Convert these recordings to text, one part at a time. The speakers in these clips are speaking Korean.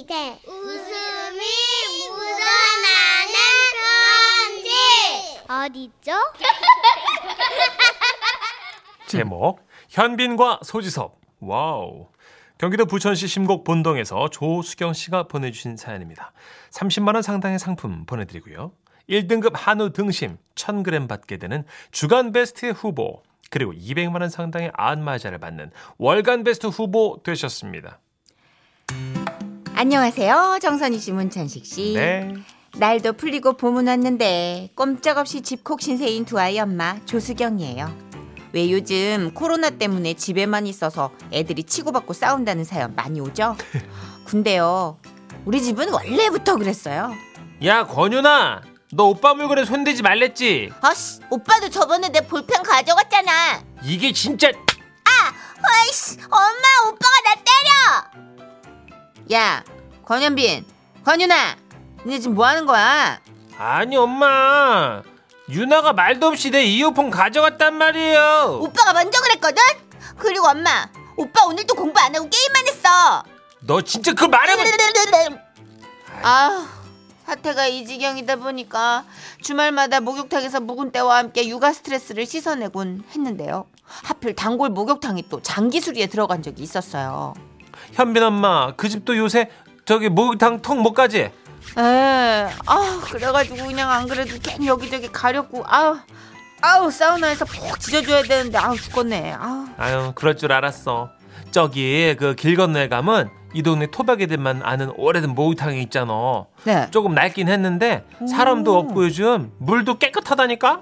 시대 웃음이 묻어나는 편지 어디죠? 제목 현빈과 소지섭 wow 경기도 부천시 심곡 본동에서 조수경 씨가 보내주신 사연입니다. 30만 원 상당의 상품 보내드리고요. 1등급 한우 등심 1000g 받게 되는 주간 베스트 후보 그리고 200만 원 상당의 안마자를 받는 월간 베스트 후보 되셨습니다. 안녕하세요. 정선희 씨, 문찬식 씨. 네. 날도 풀리고 봄은 왔는데 꼼짝없이 집콕 신세인 두 아이 엄마 조수경이에요. 왜 요즘 코로나 때문에 집에만 있어서 애들이 치고받고 싸운다는 사연 많이 오죠? 근데요. 우리 집은 원래부터 그랬어요. 야 권윤아 너 오빠 물건에 손대지 말랬지? 아씨, 오빠도 저번에 내 볼펜 가져갔잖아. 이게 진짜 아이씨, 엄마, 오빠가 나 때려! 야, 권현빈, 권윤아, 니네 지금 뭐 하는 거야? 아니 엄마 유나가 말도 없이 내 이어폰 가져갔단 말이에요. 오빠가 먼저 그랬거든? 그리고 엄마, 오빠 오늘도 공부 안 하고 게임만 했어. 너 진짜 그걸 말해봐. 아, 사태가 이 지경이다 보니까 주말마다 목욕탕에서 묵은 때와 함께 육아 스트레스를 씻어내곤 했는데요. 하필 단골 목욕탕이 또 장기수리에 들어간 적이 있었어요. 현빈 엄마 그 집도 요새 저기 목욕탕 통 못 가지? 에, 아, 그래가지고 그냥 안 그래도 괜히 여기저기 가렸고, 아우, 아우, 사우나에서 푹 지져줘야 되는데, 아우, 죽겠네. 아우. 아유 그럴 줄 알았어. 저기 그 길 건너에 가면 이 동네 토박이들만 아는 오래된 목욕탕이 있잖아. 네. 조금 낡긴 했는데 사람도 없고 요즘 물도 깨끗하다니까.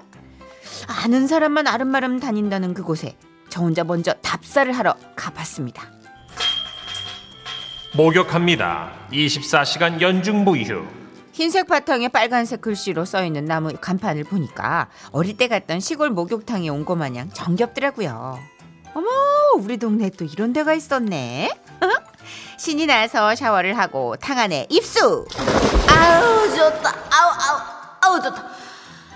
아는 사람만 아름마름 다닌다는 그곳에 저 혼자 먼저 답사를 하러 가봤습니다. 목욕합니다. 24시간 연중 무휴. 흰색 바탕에 빨간색 글씨로 써있는 나무 간판을 보니까 어릴 때 갔던 시골 목욕탕에 온 것 마냥 정겹더라고요. 어머, 우리 동네에 또 이런 데가 있었네. 신이 나서 샤워를 하고 탕 안에 입수. 아우 좋다. 아우 아우 아우 좋다.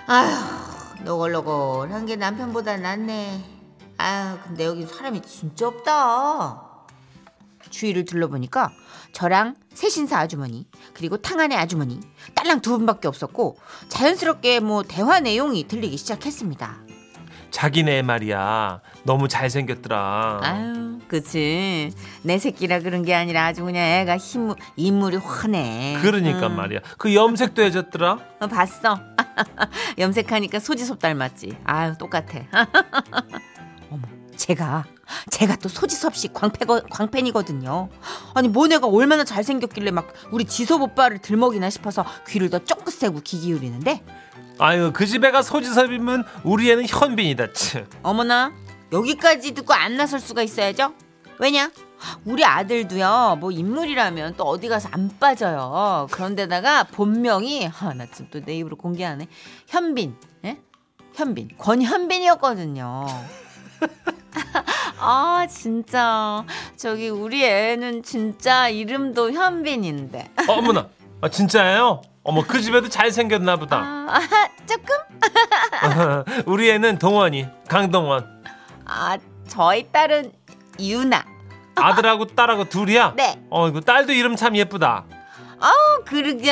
아휴 노골노골한 게 남편보다 낫네. 아유 근데 여기 사람이 진짜 없다. 주위를 둘러보니까 저랑 새신사 아주머니 그리고 탕 안의 아주머니 딸랑 두 분밖에 없었고 자연스럽게 뭐 대화 내용이 들리기 시작했습니다. 자기네 말이야 너무 잘생겼더라. 아유, 그치. 내 새끼라 그런 게 아니라 아주 그냥 애가 힘, 인물이 훤해. 그러니까 응. 말이야. 그 염색도 해줬더라. 어, 봤어. 염색하니까 소지섭 닮았지. 아유, 똑같아. 제가, 제가 또 소지섭 씨 광패, 광팬이거든요. 아니, 모네가 얼마나 잘생겼길래 막 우리 지섭 오빠를 들먹이나 싶어서 귀를 더 쫑긋 세고 귀 기울이는데, 아유 그 집애가 소지섭이면 우리 애는 현빈이다. 치. 어머나 여기까지 듣고 안 나설 수가 있어야죠. 왜냐? 우리 아들도요. 뭐 인물이라면 또 어디 가서 안 빠져요. 그런데다가 본명이 아, 나 지금 또 내 입으로 공개하네. 현빈. 예? 현빈. 권현빈이었거든요. 아, 진짜. 저기 우리 애는 진짜 이름도 현빈인데. 어 머나 아, 진짜예요? 어머 그 집애도 잘 생겼나 보다. 아, 조금? 우리 애는 동원이 강동원 아, 저희 딸은 유나. 아들하고 딸하고 둘이야. 네. 어 이거 딸도 이름 참 예쁘다. 아우 그러게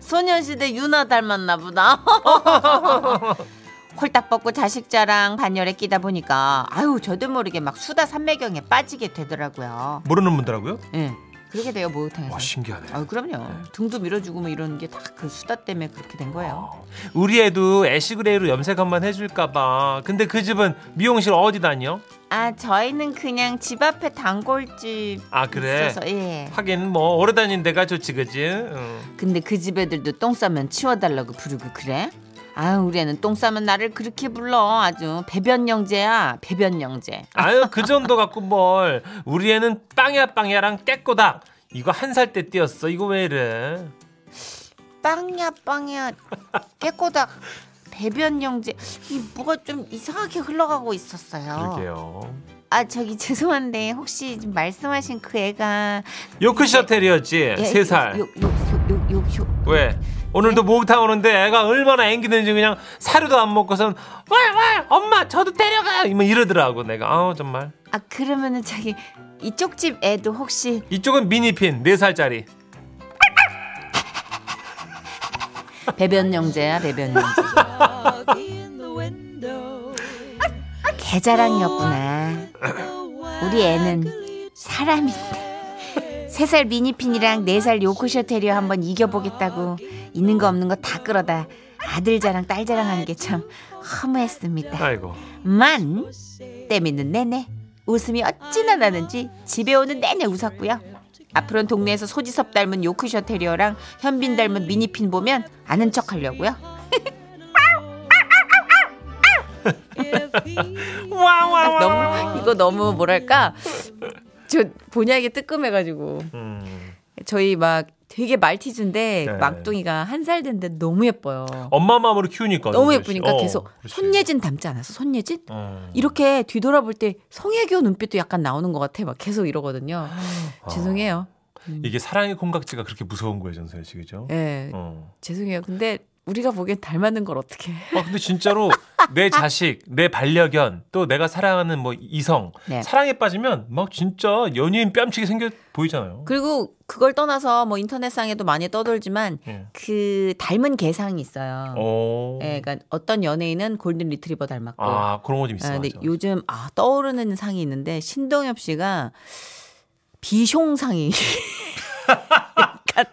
소녀시대 유나 닮았나 보다 홀딱 벗고 자식 자랑 반열에 끼다 보니까 아유 저도 모르게 막 수다 삼매경에 빠지게 되더라고요 모르는 분들하고요? 예 그렇게 돼요 목욕탕에서 와 신기하네. 아유 그럼요 등도 밀어주고 뭐 이러는 게다 그 수다 때문에 그렇게 된 거예요 어, 우리 애도 ash gray로 염색 한번 해줄까봐. 근데 그 집은 미용실 어디 다녀? 아 저희는 그냥 집 앞에 단골집 아 그래. 있어서 예 하긴 뭐 오래 다닌 데가 좋지 그지? 응. 근데 그 집 애들도 똥 싸면 치워달라고 부르고 그래? 아 우리 애는 똥 싸면 나를 그렇게 불러 아주 배변영재야 배변영재 아유 그 정도 갖고 뭘? 우리 애는 빵야 빵야랑 깨꼬닥. 이거 한 살 때 띄었어. 이거 왜 이래? 빵야 빵야 깨꼬닥 배변영재 이 뭐가 좀 이상하게 흘러가고 있었어요. 그러게요. 아 저기 죄송한데 혹시 지금 말씀하신 그 애가 요크셔 테리였지. 예, 세 살. 요 요 요 요요 왜? 오늘도 목욕탕 오는데 애가 얼마나 앵기는지 그냥 사료도 안 먹고선 왈왈 엄마 저도 데려가 뭐 이러더라고 내가. 아 정말. 아 그러면은 저기 이쪽 집 애도 혹시 이쪽은 미니핀 네 살짜리. 배변영재야 배변영재. 개자랑이었구나. 우리 애는 사람이 세살 미니핀이랑 네살 요크셔 테리어 한번 이겨보겠다고 있는 거 없는 거 다 끌어다 아들 자랑 딸 자랑하는 게 참 허무했습니다. 아이고. 만 때미는 내내 웃음이 어찌나 나는지 집에 오는 내내 웃었고요. 앞으로는 동네에서 소지섭 닮은 요크셔 테리어랑 현빈 닮은 미니핀 보면 아는 척 하려고요. 너무 이거 너무 뭐랄까 저 본의하게 뜨끔해가지고 음. 저희 막 되게 말티즈인데 네. 막둥이가 한 살 된데 너무 예뻐요. 엄마 마음으로 키우니까. 너무. 예쁘니까 어, 계속 그렇지. 손예진 닮지 않았어? 손예진? 어. 이렇게 뒤돌아볼 때 성애교 눈빛도 약간 나오는 것 같아. 막 계속 이러거든요. 아. 죄송해요. 이게 사랑의 콩깍지가 그렇게 무서운 거예요, 전소연 씨, 그죠? 예, 어. 죄송해요. 근데 우리가 보기엔 닮았는 걸 어떻게 해. 아, 근데 진짜로 내 자식, 내 반려견, 또 내가 사랑하는 뭐 이성, 네. 사랑에 빠지면 막 진짜 연예인 뺨치게 생겨 보이잖아요. 그리고 그걸 떠나서 뭐 인터넷상에도 많이 떠돌지만 예. 그 닮은 개상이 있어요. 어. 예, 그러니까 어떤 연예인은 골든 리트리버 닮았고. 아, 그런 거 좀 있어. 아, 근데 맞아. 요즘 아 떠오르는 상이 있는데 신동엽 씨가 비숑상이 약간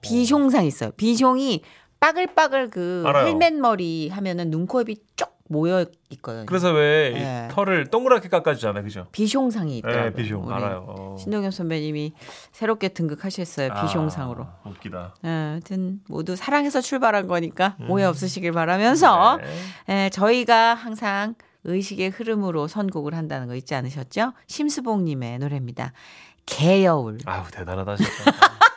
비숑상 있어요. 비숑이 빠글빠글 그 알아요. 헬멧 머리 하면은 눈코입이 쭉 모여 있거든요. 그래서 왜이 예. 털을 동그랗게 깎아주잖아요, 그죠? 비숑상이 있더라고요. 네, 비숑 알아요. 어. 신동엽 선배님이 새롭게 등극하셨어요. 비숑상으로. 아, 웃기다. 예, 하여튼 모두 사랑해서 출발한 거니까 오해 없으시길 바라면서 네. 예, 저희가 항상 의식의 흐름으로 선곡을 한다는 거 잊지 않으셨죠? 심수봉님의 노래입니다. 개여울. 아유 대단하다 진짜.